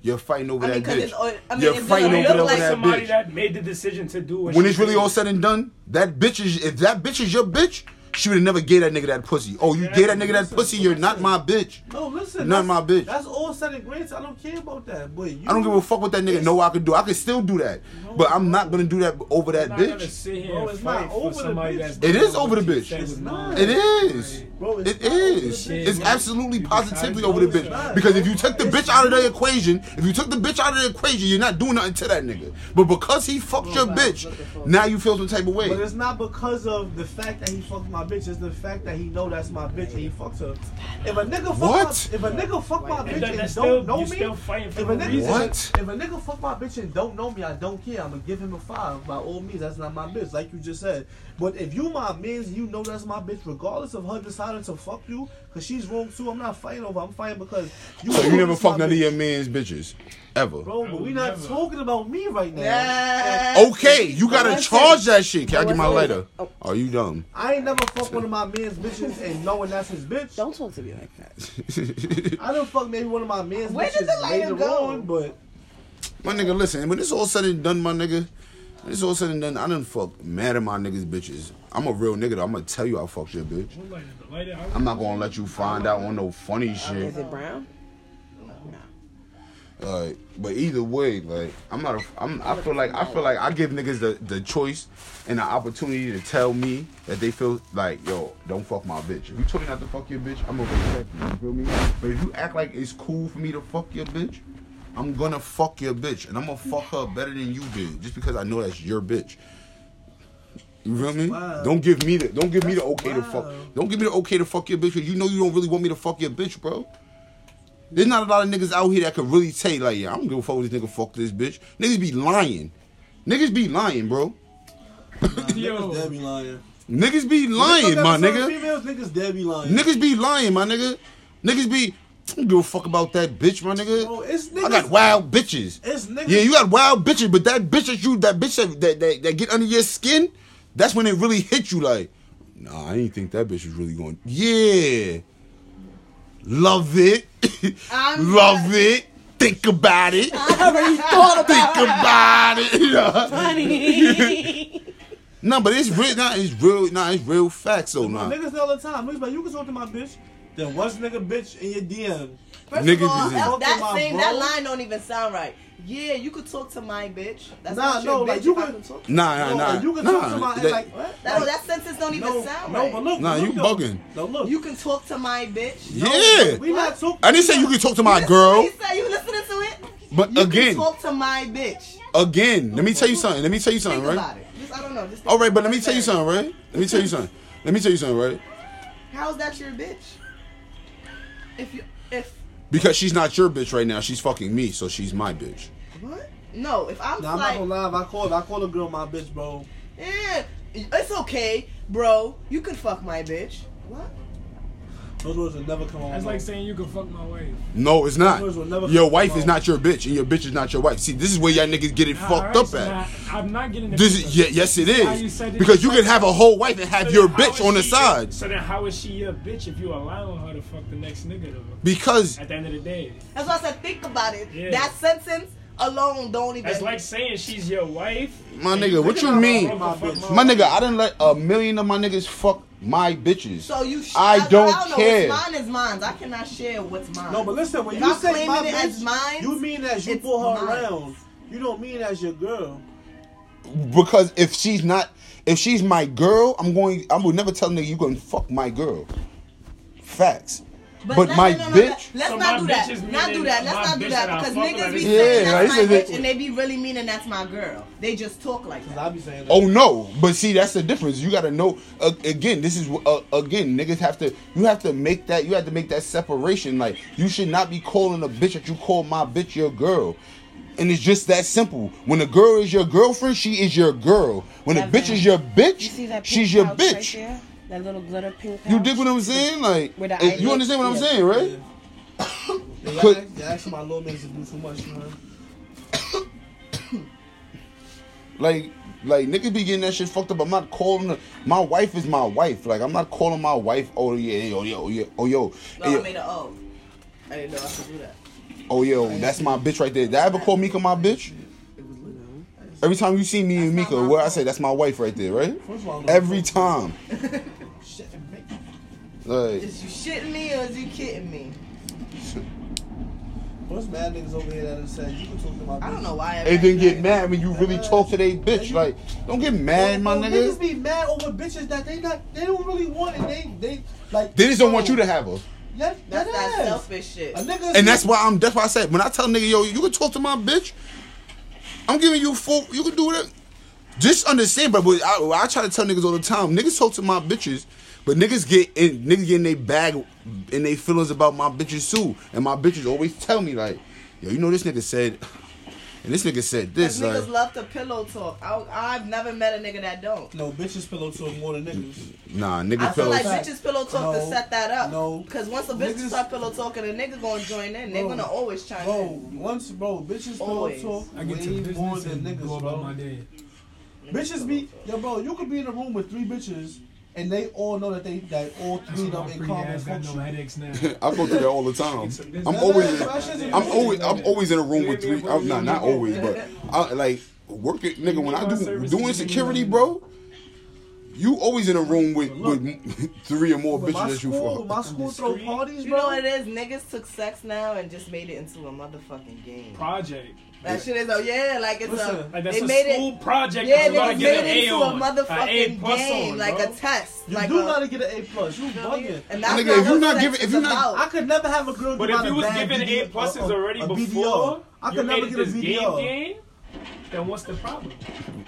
[SPEAKER 1] you're fighting over
[SPEAKER 3] I mean,
[SPEAKER 1] that
[SPEAKER 3] 'cause
[SPEAKER 1] bitch.
[SPEAKER 3] it's all- I mean,
[SPEAKER 1] you're fighting
[SPEAKER 3] real-
[SPEAKER 1] over,
[SPEAKER 3] real
[SPEAKER 1] over
[SPEAKER 3] life
[SPEAKER 1] that
[SPEAKER 5] somebody
[SPEAKER 1] bitch.
[SPEAKER 5] that made the decision to do what
[SPEAKER 1] when
[SPEAKER 5] she
[SPEAKER 1] it's really
[SPEAKER 5] did.
[SPEAKER 1] all said and done, that bitch is if that bitch is your bitch, she would have never gave that nigga that pussy. Oh, you
[SPEAKER 5] Yeah,
[SPEAKER 1] gave that nigga that
[SPEAKER 2] listen,
[SPEAKER 1] pussy, you're not my bitch.
[SPEAKER 2] no, listen.
[SPEAKER 1] Not my bitch.
[SPEAKER 2] That's all said and great. I don't care about that. But you,
[SPEAKER 1] I don't give a fuck what that nigga know I could do. I could still do that, but I'm not gonna do that over that
[SPEAKER 5] I'm not gonna
[SPEAKER 1] bitch.
[SPEAKER 2] Bro, it's not over the bitch.
[SPEAKER 1] It is over the bitch.
[SPEAKER 2] It's not.
[SPEAKER 1] It is.
[SPEAKER 2] Bro, it's
[SPEAKER 1] It
[SPEAKER 2] not over the
[SPEAKER 1] is.
[SPEAKER 2] bitch.
[SPEAKER 1] It's absolutely positively over the bitch. Because if you took the bitch out of the equation, if you took the bitch out of the equation, you're not doing nothing to that nigga. But because he fucked your bitch, now you feel some type of way.
[SPEAKER 2] But it's not because of the fact that he fucked my bitch. It's the fact that he know that's my bitch and he fucks her. If a nigga fuck
[SPEAKER 1] What?
[SPEAKER 2] my, if a nigga fuck my bitch
[SPEAKER 5] that-
[SPEAKER 2] and don't
[SPEAKER 5] still,
[SPEAKER 2] know me,
[SPEAKER 5] still fighting for
[SPEAKER 2] if a nigga.
[SPEAKER 1] What?
[SPEAKER 2] if a nigga fuck my bitch and don't know me, I don't care. I'm gonna give him a five by all means. That's not my bitch, like you just said. But if you my mans, you know that's my bitch, regardless of her deciding to fuck you, cause she's wrong too. I'm not fighting over. I'm fighting because you.
[SPEAKER 1] So you never
[SPEAKER 2] that's my
[SPEAKER 1] fuck none of your man's bitches. Ever.
[SPEAKER 2] Bro, but we
[SPEAKER 5] I
[SPEAKER 2] not
[SPEAKER 5] never.
[SPEAKER 2] talking about me right now.
[SPEAKER 3] Yeah.
[SPEAKER 1] Okay, you gotta charge that shit. Can I get my
[SPEAKER 4] Listen.
[SPEAKER 1] lighter? Oh. Are you dumb?
[SPEAKER 2] I ain't never fuck one of my man's bitches and knowing that's his bitch.
[SPEAKER 4] Don't talk to me like that.
[SPEAKER 2] I done fuck maybe one of my man's
[SPEAKER 3] Where did
[SPEAKER 2] bitches
[SPEAKER 3] the lighter
[SPEAKER 2] later
[SPEAKER 3] go?
[SPEAKER 2] on, but
[SPEAKER 1] My nigga, listen, when it's all said and done, my nigga, when it's all said and done, I done fuck mad at my niggas bitches. I'm a real nigga though. I'm gonna tell you I fucked your bitch.
[SPEAKER 5] What lighter? The lighter? I-
[SPEAKER 1] I'm not gonna let you find out on no funny shit.
[SPEAKER 4] Is it brown? No.
[SPEAKER 1] Like, but either way, like I'm not. A, I'm. I feel like I feel like I give niggas the the choice and the opportunity to tell me that they feel like, yo, don't fuck my bitch. If you told me not to fuck your bitch, I'm gonna respect you. You feel me? But if you act like it's cool for me to fuck your bitch, I'm gonna fuck your bitch, and I'm gonna fuck her better than you did, just because I know that's your bitch. You feel me?
[SPEAKER 2] Wow.
[SPEAKER 1] Don't give me the don't give me the okay to fuck. Don't give me the okay to fuck your bitch. Cause you know you don't really want me to fuck your bitch, bro. There's not a lot of niggas out here that could really say like, yeah, I don't give a fuck with this nigga. Fuck this bitch. Niggas be lying. Niggas be lying, bro.
[SPEAKER 5] Yo.
[SPEAKER 2] niggas dead be lying.
[SPEAKER 1] Niggas be lying, my
[SPEAKER 2] Some
[SPEAKER 1] nigga.
[SPEAKER 2] Females, niggas dead be lying.
[SPEAKER 1] Niggas be lying, my nigga. Niggas be. I don't give a fuck about that bitch, my nigga.
[SPEAKER 2] Bro, it's
[SPEAKER 1] I got wild bitches.
[SPEAKER 2] It's niggas.
[SPEAKER 1] Yeah, you got wild bitches, but that bitch that you, that bitch that, that, that, that get under your skin, that's when it really hit you like, nah, I didn't think that bitch was really going, yeah. Love it.
[SPEAKER 3] I'm
[SPEAKER 1] Love it. Think about it.
[SPEAKER 4] I already thought about
[SPEAKER 1] Think about it. You know?
[SPEAKER 4] Honey.
[SPEAKER 1] No, but it's real. Nah, it's real. Nah, it's real facts though.
[SPEAKER 2] My
[SPEAKER 1] Nah.
[SPEAKER 2] niggas know all the time. Niggas like, you can talk to my bitch. Then once nigga bitch in your DM
[SPEAKER 3] First
[SPEAKER 1] Niggas
[SPEAKER 3] of all,
[SPEAKER 1] is-
[SPEAKER 3] that, that
[SPEAKER 2] my
[SPEAKER 3] that line don't even sound right. Yeah, you could talk to my bitch. That's
[SPEAKER 2] Nah,
[SPEAKER 3] not your
[SPEAKER 2] no,
[SPEAKER 3] bitch.
[SPEAKER 2] like, you could-
[SPEAKER 3] can talk to
[SPEAKER 1] Nah, nah,
[SPEAKER 2] No,
[SPEAKER 1] nah.
[SPEAKER 2] you can
[SPEAKER 1] nah,
[SPEAKER 2] talk to my
[SPEAKER 1] that-
[SPEAKER 2] like
[SPEAKER 3] What? That, that sentence don't even
[SPEAKER 2] no,
[SPEAKER 3] sound
[SPEAKER 2] no,
[SPEAKER 3] right.
[SPEAKER 2] but look,
[SPEAKER 1] Nah,
[SPEAKER 2] look
[SPEAKER 1] you
[SPEAKER 2] though.
[SPEAKER 1] bugging.
[SPEAKER 2] No, look.
[SPEAKER 3] You can talk to my bitch.
[SPEAKER 1] yeah.
[SPEAKER 2] we not talking.
[SPEAKER 1] I didn't say you can talk to my
[SPEAKER 3] He
[SPEAKER 1] girl,
[SPEAKER 3] said you listening to it.
[SPEAKER 1] but
[SPEAKER 3] You
[SPEAKER 1] again,
[SPEAKER 3] can talk to my bitch.
[SPEAKER 1] again, let me tell you something. Let me tell you something,
[SPEAKER 3] Think
[SPEAKER 1] right?
[SPEAKER 3] about it. Just, I don't know. Just
[SPEAKER 1] All right, but let me tell you something, right? Let me tell you something. Let me tell you something, right?
[SPEAKER 3] How's that your bitch? If you if
[SPEAKER 1] Because she's not your bitch right now. She's fucking me, so she's my bitch.
[SPEAKER 3] what? No, if I'm
[SPEAKER 2] Nah, I'm not
[SPEAKER 3] like,
[SPEAKER 2] gonna lie. If I call, I call a girl my bitch, bro.
[SPEAKER 3] yeah, it's okay, bro. You can fuck my bitch. What?
[SPEAKER 2] Those words will never come on.
[SPEAKER 5] That's like saying you can fuck my wife.
[SPEAKER 1] No, it's not.
[SPEAKER 2] Those will never
[SPEAKER 1] Your
[SPEAKER 2] come
[SPEAKER 1] wife
[SPEAKER 2] out.
[SPEAKER 1] is not your bitch, and your bitch is not your wife. See, this is where y'all niggas get it
[SPEAKER 5] Nah,
[SPEAKER 1] fucked
[SPEAKER 5] alright,
[SPEAKER 1] up
[SPEAKER 5] so
[SPEAKER 1] at.
[SPEAKER 5] now, I'm not getting. the
[SPEAKER 1] This is yeah, yes, it is.
[SPEAKER 5] How you said it
[SPEAKER 1] Because you can have a whole wife and have
[SPEAKER 5] So
[SPEAKER 1] your bitch
[SPEAKER 5] is
[SPEAKER 1] on the
[SPEAKER 5] she-
[SPEAKER 1] side.
[SPEAKER 5] So then, how is she your bitch if you allowing her to fuck the next nigga? Though?
[SPEAKER 1] Because
[SPEAKER 5] At the end of the day,
[SPEAKER 3] That's why I said think about it.
[SPEAKER 5] Yeah.
[SPEAKER 3] That sentence alone don't even.
[SPEAKER 5] that's like saying she's your wife.
[SPEAKER 1] my nigga, what you mean?
[SPEAKER 2] My.
[SPEAKER 1] My nigga, I didn't let a million of my niggas fuck my bitches.
[SPEAKER 3] so you. Sh-
[SPEAKER 1] I don't
[SPEAKER 3] I don't
[SPEAKER 1] care.
[SPEAKER 3] Know, what's mine is mine. I cannot share what's mine.
[SPEAKER 2] No, but listen, when
[SPEAKER 3] If
[SPEAKER 2] you
[SPEAKER 3] I'm
[SPEAKER 2] say my
[SPEAKER 3] claiming it as mine,
[SPEAKER 2] you mean as you
[SPEAKER 3] it's
[SPEAKER 2] pull her
[SPEAKER 3] mine.
[SPEAKER 2] around. You don't mean as your girl.
[SPEAKER 1] Because if she's not, if she's my girl, I'm going. I would never tell a nigga you gonna fuck my girl. Facts. But,
[SPEAKER 3] let-
[SPEAKER 1] my
[SPEAKER 3] no, no, no,
[SPEAKER 1] bitch.
[SPEAKER 3] Let's
[SPEAKER 5] So
[SPEAKER 3] not do that. Not do that. Let's not do that
[SPEAKER 5] that
[SPEAKER 3] because niggas be
[SPEAKER 5] is-
[SPEAKER 1] Yeah,
[SPEAKER 3] saying
[SPEAKER 1] like,
[SPEAKER 3] that's my
[SPEAKER 1] this is-
[SPEAKER 3] bitch and they be really meaning that's my girl. They just talk like that.
[SPEAKER 2] I be saying that.
[SPEAKER 1] Oh no, but see that's the difference. You gotta know. Uh, again, this is uh, again, niggas have to. You have to make that. You have to make that separation. Like you should not be calling a bitch that you call my bitch your girl. And it's just that simple. When a girl is your girlfriend, she is your girl. When a bitch is your bitch,
[SPEAKER 4] You see that pink
[SPEAKER 1] she's your bitch.
[SPEAKER 4] Right there? That little glitter pink
[SPEAKER 1] You dig what I'm saying? Like,
[SPEAKER 4] With the
[SPEAKER 1] eh, you understand what I'm
[SPEAKER 4] Yeah.
[SPEAKER 1] saying, right?
[SPEAKER 2] Yeah, y'all, ask- y'all asking my little man to do too much, man.
[SPEAKER 1] Like, like niggas be getting that shit fucked up. I'm not calling her. My wife is my wife. Like, I'm not calling my wife. Oh yeah, yo, yo, yo, oh yo,
[SPEAKER 3] No,
[SPEAKER 1] hey,
[SPEAKER 3] I made an O. I didn't know I could do that.
[SPEAKER 1] oh yo, that's my bitch right there. Did I ever call Mika my bitch? Every time you see me and
[SPEAKER 3] That's not
[SPEAKER 1] Mika,
[SPEAKER 3] my
[SPEAKER 1] what I say, that's my wife right there, right?
[SPEAKER 2] First of all,
[SPEAKER 1] Every time.
[SPEAKER 2] Shit.
[SPEAKER 1] Like,
[SPEAKER 3] Is you shitting me or is you kidding me?
[SPEAKER 2] What's mad niggas over here that have said you can talk to my bitch?
[SPEAKER 3] I don't know why.
[SPEAKER 1] and then get mad when you really talk to they bitch. Like, don't get mad, my
[SPEAKER 2] Bro,
[SPEAKER 1] nigga.
[SPEAKER 2] Niggas be mad over bitches that they not, they don't really want, and they, they like.
[SPEAKER 1] They just don't want you to have her.
[SPEAKER 2] Yeah,
[SPEAKER 3] That's
[SPEAKER 2] that
[SPEAKER 3] that selfish shit.
[SPEAKER 2] A nigga,
[SPEAKER 1] And that's why I'm. That's why I said when I tell a nigga, yo, you can talk to my bitch. I'm giving you full. You can do it. Just understand, but but I, I try to tell niggas all the time. Niggas talk to my bitches, but niggas get in. Niggas get in their bag and they feelings about my bitches too. And my bitches always tell me like, yo, you know this nigga said, and this nigga said
[SPEAKER 3] Cause
[SPEAKER 1] this.
[SPEAKER 3] niggas
[SPEAKER 1] Like,
[SPEAKER 3] love to pillow talk. I, I've never met a nigga that don't.
[SPEAKER 2] no bitches pillow talk more than niggas.
[SPEAKER 1] nah,
[SPEAKER 3] niggas
[SPEAKER 1] pillow talk.
[SPEAKER 3] I feel
[SPEAKER 1] feels.
[SPEAKER 3] like
[SPEAKER 2] Fact.
[SPEAKER 3] bitches pillow talk to set that up.
[SPEAKER 2] No.
[SPEAKER 3] Cause once a bitch
[SPEAKER 2] Niggas-
[SPEAKER 3] start pillow talking, a nigga gonna join in. They're gonna always chime
[SPEAKER 2] Bro,
[SPEAKER 3] in.
[SPEAKER 2] once, bro, bitches pillow talk
[SPEAKER 5] I get to
[SPEAKER 2] way more
[SPEAKER 5] business
[SPEAKER 2] than niggas, bro.
[SPEAKER 5] my.
[SPEAKER 2] Bitches be, yo, bro, you could be in a room with three bitches, and they all know that they, that all three of them in
[SPEAKER 5] pretty
[SPEAKER 2] common
[SPEAKER 5] ass got no headaches now.
[SPEAKER 1] I go through that all the time.
[SPEAKER 5] It's a business.
[SPEAKER 1] I'm always. I'm always. I'm always in a room with three.
[SPEAKER 5] yeah,
[SPEAKER 1] I'm not not always, but I like working, nigga. When I do doing security, bro, you always in a room with with three or more
[SPEAKER 2] When my
[SPEAKER 1] bitches that you
[SPEAKER 2] school,
[SPEAKER 1] fuck.
[SPEAKER 2] my school throw
[SPEAKER 5] Discreet.
[SPEAKER 2] parties,
[SPEAKER 3] You know what it is? Niggas took sex now and just made it into a motherfucking game.
[SPEAKER 5] Project.
[SPEAKER 3] That shit is, oh yeah, like it's
[SPEAKER 2] Listen,
[SPEAKER 3] a.
[SPEAKER 5] Like that's
[SPEAKER 3] they
[SPEAKER 5] a
[SPEAKER 3] made
[SPEAKER 5] school
[SPEAKER 3] it.
[SPEAKER 5] project.
[SPEAKER 3] Yeah,
[SPEAKER 5] they you get
[SPEAKER 3] made
[SPEAKER 5] an
[SPEAKER 3] it into a
[SPEAKER 5] on. A
[SPEAKER 3] motherfucking
[SPEAKER 5] plus
[SPEAKER 3] game,
[SPEAKER 5] on,
[SPEAKER 3] like a test.
[SPEAKER 2] You
[SPEAKER 3] like
[SPEAKER 2] do
[SPEAKER 3] a,
[SPEAKER 2] gotta get an A plus. You
[SPEAKER 3] you know,
[SPEAKER 2] bugging.
[SPEAKER 3] and that's
[SPEAKER 1] Nigga, if you
[SPEAKER 3] what
[SPEAKER 1] not giving- if
[SPEAKER 3] is
[SPEAKER 1] you not-
[SPEAKER 2] I could never have a girl.
[SPEAKER 5] But if
[SPEAKER 2] out
[SPEAKER 5] you was giving A pluses
[SPEAKER 2] a- a-
[SPEAKER 5] already
[SPEAKER 2] a
[SPEAKER 5] before,
[SPEAKER 2] I could never
[SPEAKER 5] made
[SPEAKER 2] get a
[SPEAKER 5] this game, then what's the problem?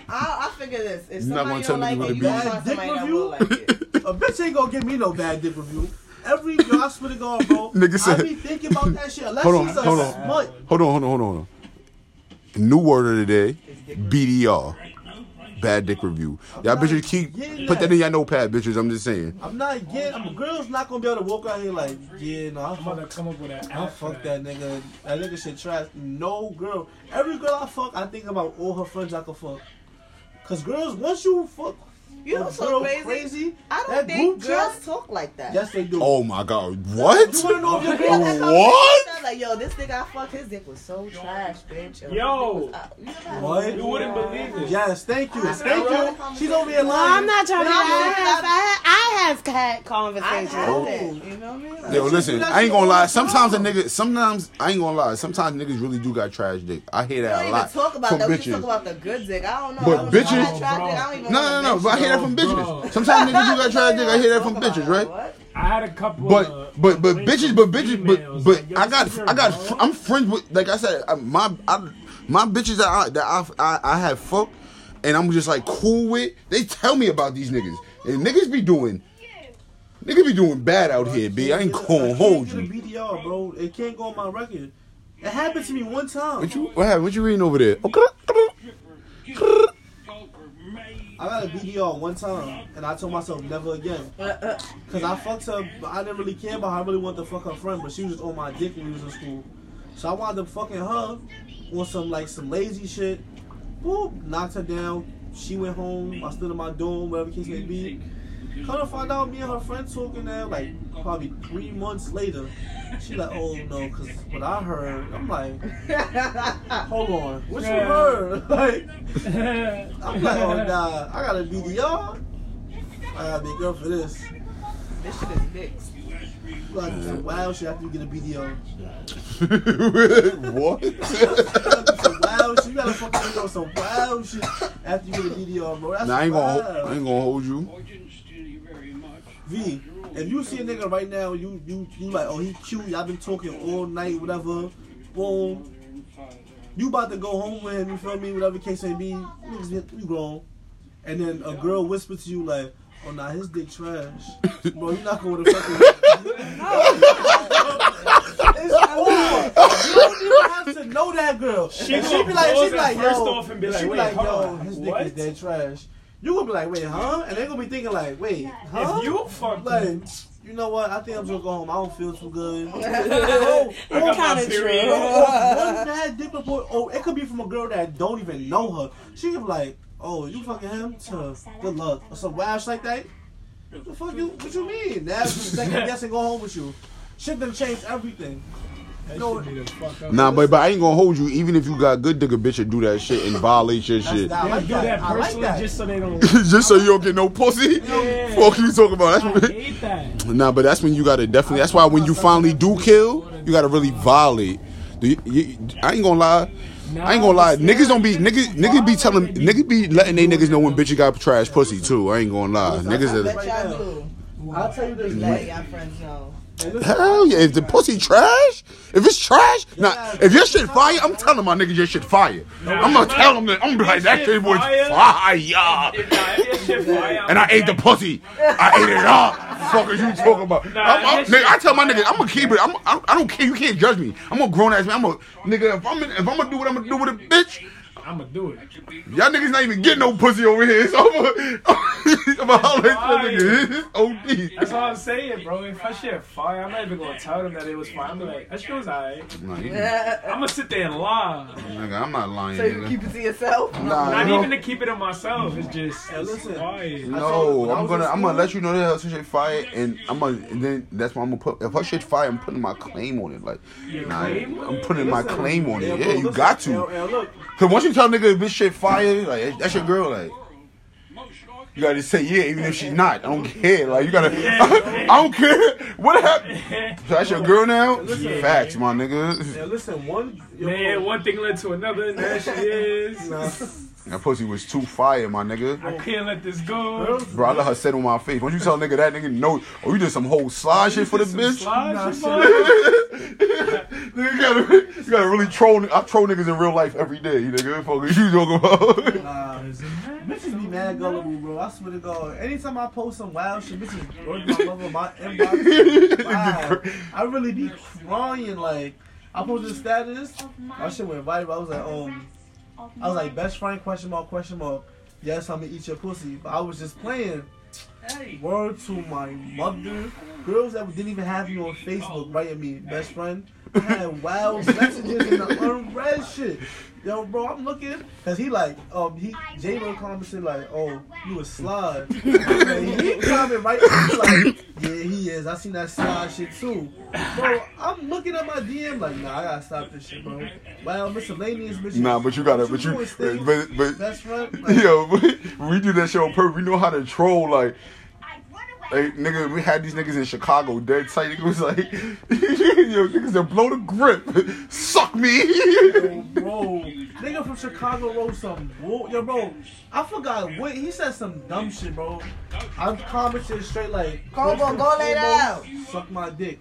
[SPEAKER 3] I, I figure this: if
[SPEAKER 1] You're not
[SPEAKER 3] somebody
[SPEAKER 1] gonna
[SPEAKER 3] don't like
[SPEAKER 1] tell me
[SPEAKER 3] it,
[SPEAKER 1] to
[SPEAKER 3] you
[SPEAKER 1] go
[SPEAKER 3] gonna
[SPEAKER 2] to
[SPEAKER 3] find
[SPEAKER 2] bed.
[SPEAKER 3] somebody
[SPEAKER 2] Dick
[SPEAKER 3] that will like
[SPEAKER 2] review?
[SPEAKER 3] it.
[SPEAKER 2] A bitch ain't gonna give me no bad dick review. Every yo, I swear to God, bro.
[SPEAKER 1] Nigga
[SPEAKER 2] I
[SPEAKER 1] said-
[SPEAKER 2] be thinking about that shit. Unless
[SPEAKER 1] Hold on,
[SPEAKER 2] she's a
[SPEAKER 1] hold on.
[SPEAKER 2] smut.
[SPEAKER 1] Hold on, hold on, hold on, hold on. New word of the day: BDR. Bad dick review. Y'all bitches keep put that
[SPEAKER 2] that.
[SPEAKER 1] in your notepad, bitches. I'm just saying.
[SPEAKER 2] I'm not getting. I'm, a girl's not gonna be able to walk out here like, yeah, no, I
[SPEAKER 5] I'm about
[SPEAKER 2] fuck,
[SPEAKER 5] to come up with that.
[SPEAKER 2] I fuck that nigga. That nigga shit trash. No girl. Every girl I fuck, I think about all her friends I can fuck. Cause girls, once you fuck
[SPEAKER 3] You
[SPEAKER 2] a
[SPEAKER 3] know so crazy?
[SPEAKER 2] crazy,
[SPEAKER 3] I don't
[SPEAKER 2] that
[SPEAKER 3] think
[SPEAKER 2] group
[SPEAKER 3] girls
[SPEAKER 2] chat,
[SPEAKER 3] talk like that.
[SPEAKER 2] yes they do.
[SPEAKER 1] Oh my god, what?
[SPEAKER 2] You wanna know if your girl
[SPEAKER 3] have
[SPEAKER 1] What?
[SPEAKER 3] Like, yo, this nigga I fucked, his dick was so trash, bitch. Or his
[SPEAKER 5] Yo.
[SPEAKER 3] dick. Uh, you know
[SPEAKER 2] What?
[SPEAKER 5] You wouldn't believe it.
[SPEAKER 2] Yes, thank you,
[SPEAKER 3] I-
[SPEAKER 2] thank you. She's over here
[SPEAKER 4] No,
[SPEAKER 2] lying.
[SPEAKER 4] I'm not trying to
[SPEAKER 3] No, I'm
[SPEAKER 4] laugh.
[SPEAKER 3] saying
[SPEAKER 4] I, I have had conversations.
[SPEAKER 3] I
[SPEAKER 4] with it.
[SPEAKER 3] You know what I mean? Like,
[SPEAKER 1] Yo, listen, I ain't gonna lie. Sometimes a nigga, sometimes I ain't gonna lie. Sometimes niggas really do got trash dick. I hear that
[SPEAKER 3] don't
[SPEAKER 1] a lot
[SPEAKER 3] talk about
[SPEAKER 1] from
[SPEAKER 3] that. We just talk about the good dick. I don't know.
[SPEAKER 1] But
[SPEAKER 3] I don't know.
[SPEAKER 1] bitches-
[SPEAKER 3] I tried it. I don't even
[SPEAKER 1] No, no, no. But I hear that from
[SPEAKER 5] Bro.
[SPEAKER 1] bitches. Sometimes niggas do got trash dick. I hear that from bitches, right?
[SPEAKER 3] What?
[SPEAKER 5] I had a couple.
[SPEAKER 1] But
[SPEAKER 5] of,
[SPEAKER 1] but but bitches, but bitches, but but
[SPEAKER 5] like,
[SPEAKER 1] I got I got
[SPEAKER 5] dog.
[SPEAKER 1] I'm friends with like I said I- my I, my bitches that I that I, I I have fucked and I'm just like cool with. They tell me about these niggas and niggas be doing niggas be doing bad out here. B I ain't gonna hold you.
[SPEAKER 2] BDR, bro. It can't go on my record. It happened to me one time.
[SPEAKER 1] What you what happened? What you reading over there? Okay.
[SPEAKER 2] I got a BDR one time, and I told myself never again. Uh, uh. Cause I fucked her, but I didn't really care about her. I really wanted to fuck her friend, but she was just on my dick when we was in school. So I wound up fucking her on some like some lazy shit. Boop, knocked her down. She went home. I stood in my dorm, whatever the case may be. Come to find out, me and her friend talking now, like probably three months later. She like, oh no, cause what I heard, I'm like, hold on, what you
[SPEAKER 5] Yeah.
[SPEAKER 2] heard? like, I'm like, oh nah, I got a BDR. I gotta be girl for this.
[SPEAKER 3] This shit is mixed.
[SPEAKER 2] Like some wild shit after you get a BDR.
[SPEAKER 1] what?
[SPEAKER 2] some wild shit. You gotta fucking do some wild shit after you get a BDR, bro. That's
[SPEAKER 1] Nah, I ain't, gonna, I ain't gonna hold you.
[SPEAKER 2] V, if you see a nigga right now, you you you like, oh he cute. Y'all been talking all night, whatever. Boom. You about to go home with him. You feel me? Whatever case may be. Niggas, get- you grown. And then a girl whispers to you like, oh nah, his dick trash. Bro, you not going to fucking. It's over. You don't even have to know that girl.
[SPEAKER 5] She
[SPEAKER 2] And
[SPEAKER 5] gonna
[SPEAKER 2] be like,
[SPEAKER 5] pause
[SPEAKER 2] she be like, yo,
[SPEAKER 5] off and be like,
[SPEAKER 2] she be like, yo, his dick is dead trash. You gonna be like, wait, huh? And they gonna be thinking like, wait, huh?
[SPEAKER 5] If you fucked
[SPEAKER 2] like,
[SPEAKER 5] like,
[SPEAKER 2] you know what? I think I'm just gonna go home. I don't feel too good. oh,
[SPEAKER 5] I got oh, my
[SPEAKER 4] Kinda true.
[SPEAKER 2] oh, one bad dick report. Oh, it could be from a girl that don't even know her. She could be like, oh, you fucking him? To good luck or some wild shit like that. What the fuck you? What you mean? Now second guess and go home with you. Shit done changed everything.
[SPEAKER 5] That
[SPEAKER 2] No.
[SPEAKER 5] shit need to fuck up.
[SPEAKER 1] Nah, but but I ain't gonna hold you. Even if you got good dick, a bitch will do that shit and violate your
[SPEAKER 2] That's
[SPEAKER 1] shit.
[SPEAKER 2] I
[SPEAKER 5] They'll
[SPEAKER 2] like
[SPEAKER 5] do
[SPEAKER 2] that.
[SPEAKER 5] that
[SPEAKER 2] I like
[SPEAKER 5] personally
[SPEAKER 2] that.
[SPEAKER 5] just so they don't.
[SPEAKER 1] Just so you don't get no pussy.
[SPEAKER 5] Yeah.
[SPEAKER 1] Fuck you talking about?
[SPEAKER 5] I
[SPEAKER 1] That's what,
[SPEAKER 5] hate that.
[SPEAKER 1] nah, but that's when you gotta definitely. That's why when you finally do kill, you gotta really violate. Do you, you, I ain't gonna lie. I ain't gonna lie. Niggas don't be niggas. Niggas be telling niggas be letting they niggas know when bitches got trash pussy too. I ain't gonna lie. Niggas
[SPEAKER 3] I
[SPEAKER 1] are.
[SPEAKER 3] bet y'all do.
[SPEAKER 2] I'll tell you this. Mm-hmm.
[SPEAKER 3] Let y'all friends know.
[SPEAKER 1] Hell yeah! If the pussy trash, if it's trash, nah. If your shit fire, I'm telling my niggas your shit fire. I'm gonna tell them that. I'm gonna be like that
[SPEAKER 5] Shit
[SPEAKER 1] was
[SPEAKER 5] fire?
[SPEAKER 1] fire.
[SPEAKER 5] If not, if that shit fire,
[SPEAKER 1] And I ate the pussy. I ate it up. Fuck is you talking about?
[SPEAKER 5] Nah,
[SPEAKER 1] I'm, I'm, nigga, I tell my niggas, I'm gonna keep it. I'm, I, I don't care. You can't judge me. I'm a grown ass man. I'm a nigga. If I'm if I'm gonna do what I'm gonna do with a bitch,
[SPEAKER 5] I'ma do it.
[SPEAKER 1] y'all niggas not even getting no pussy over here. So I'm gonna, I'm gonna holler at you niggas. It's
[SPEAKER 5] That's
[SPEAKER 1] OD.
[SPEAKER 5] all I'm saying, bro. If that shit fire, I'm not even gonna tell them that it was fire. I'm be like, that shit was alright.
[SPEAKER 1] Nah, you-
[SPEAKER 5] I'm gonna sit there and lie.
[SPEAKER 1] Nigga, I'm not lying.
[SPEAKER 3] So you
[SPEAKER 1] nigga.
[SPEAKER 3] keep it to yourself?
[SPEAKER 1] Nah,
[SPEAKER 5] Not
[SPEAKER 1] you know-
[SPEAKER 5] even to keep it in myself. It's just
[SPEAKER 2] Hey, listen.
[SPEAKER 5] fire.
[SPEAKER 1] No,
[SPEAKER 2] I
[SPEAKER 1] I'm
[SPEAKER 2] was
[SPEAKER 1] gonna I'm gonna let you know that her shit fire, and I'm gonna and then that's why I'm gonna put if her shit fire, I'm putting my claim on it. Like, nah,
[SPEAKER 5] claim?
[SPEAKER 1] I'm putting my claim on it.
[SPEAKER 2] bro,
[SPEAKER 1] Yeah, you
[SPEAKER 2] listen,
[SPEAKER 1] got to.
[SPEAKER 2] and- and look,
[SPEAKER 1] Cause once you tell nigga if this shit fire, like that's your girl, like. You gotta say yeah, even if she's not. I don't care. Like you gotta. I don't care. What happened? So that's your girl now.
[SPEAKER 2] Listen.
[SPEAKER 1] Facts, my nigga.
[SPEAKER 2] and listen, one.
[SPEAKER 5] Man, one thing led to another, and there she is.
[SPEAKER 2] Nah.
[SPEAKER 1] That pussy was too fire, my nigga.
[SPEAKER 5] I can't let this go.
[SPEAKER 1] Bro, I let her sit on my face. Once you tell nigga that, nigga know. Oh, you did some whole slide shit for the bitch.
[SPEAKER 5] slide
[SPEAKER 2] Nah,
[SPEAKER 5] shit,
[SPEAKER 2] shit.
[SPEAKER 1] Nigga, you gotta, you gotta really troll. I troll niggas in real life every day. You nigga, fuck is you talking about?
[SPEAKER 2] Nah, bitches be mad gullible, bro. I swear to God. Anytime I post some wild shit, bitches work my mother, my inbox. Wow. I really be crying. Like, I posted a status. My shit went viral. I was like, um, I was like, best friend question mark question mark. Yes, I'm gonna eat your pussy. But I was just playing. Word to my mother. Girls that didn't even have you on Facebook writing me best friend. I had wild messages in the unread shit. Yo, bro, I'm looking because he like, um, he J Lo commented like, oh, you a slide. And he comment right he like, yeah, he is. I seen that slide shit too. Bro, I'm looking at my DM like, nah, I gotta stop this shit, bro. Wow, miscellaneous bitches.
[SPEAKER 1] Nah, but you gotta, but you,
[SPEAKER 2] doing, Steve?
[SPEAKER 1] but but
[SPEAKER 2] best friend. Like,
[SPEAKER 1] yo, we do that show on purpose. We know how to troll. Like, Hey, nigga, we had these niggas in Chicago dead tight. Nigga was like, yo, niggas that blow the grip, suck me.
[SPEAKER 2] Yo, bro, nigga from Chicago wrote some bull. Yo, bro, I forgot what he said. Some dumb shit, bro. I commented straight like,
[SPEAKER 3] Come on,
[SPEAKER 2] first and
[SPEAKER 3] go lay down.
[SPEAKER 2] Suck my dick.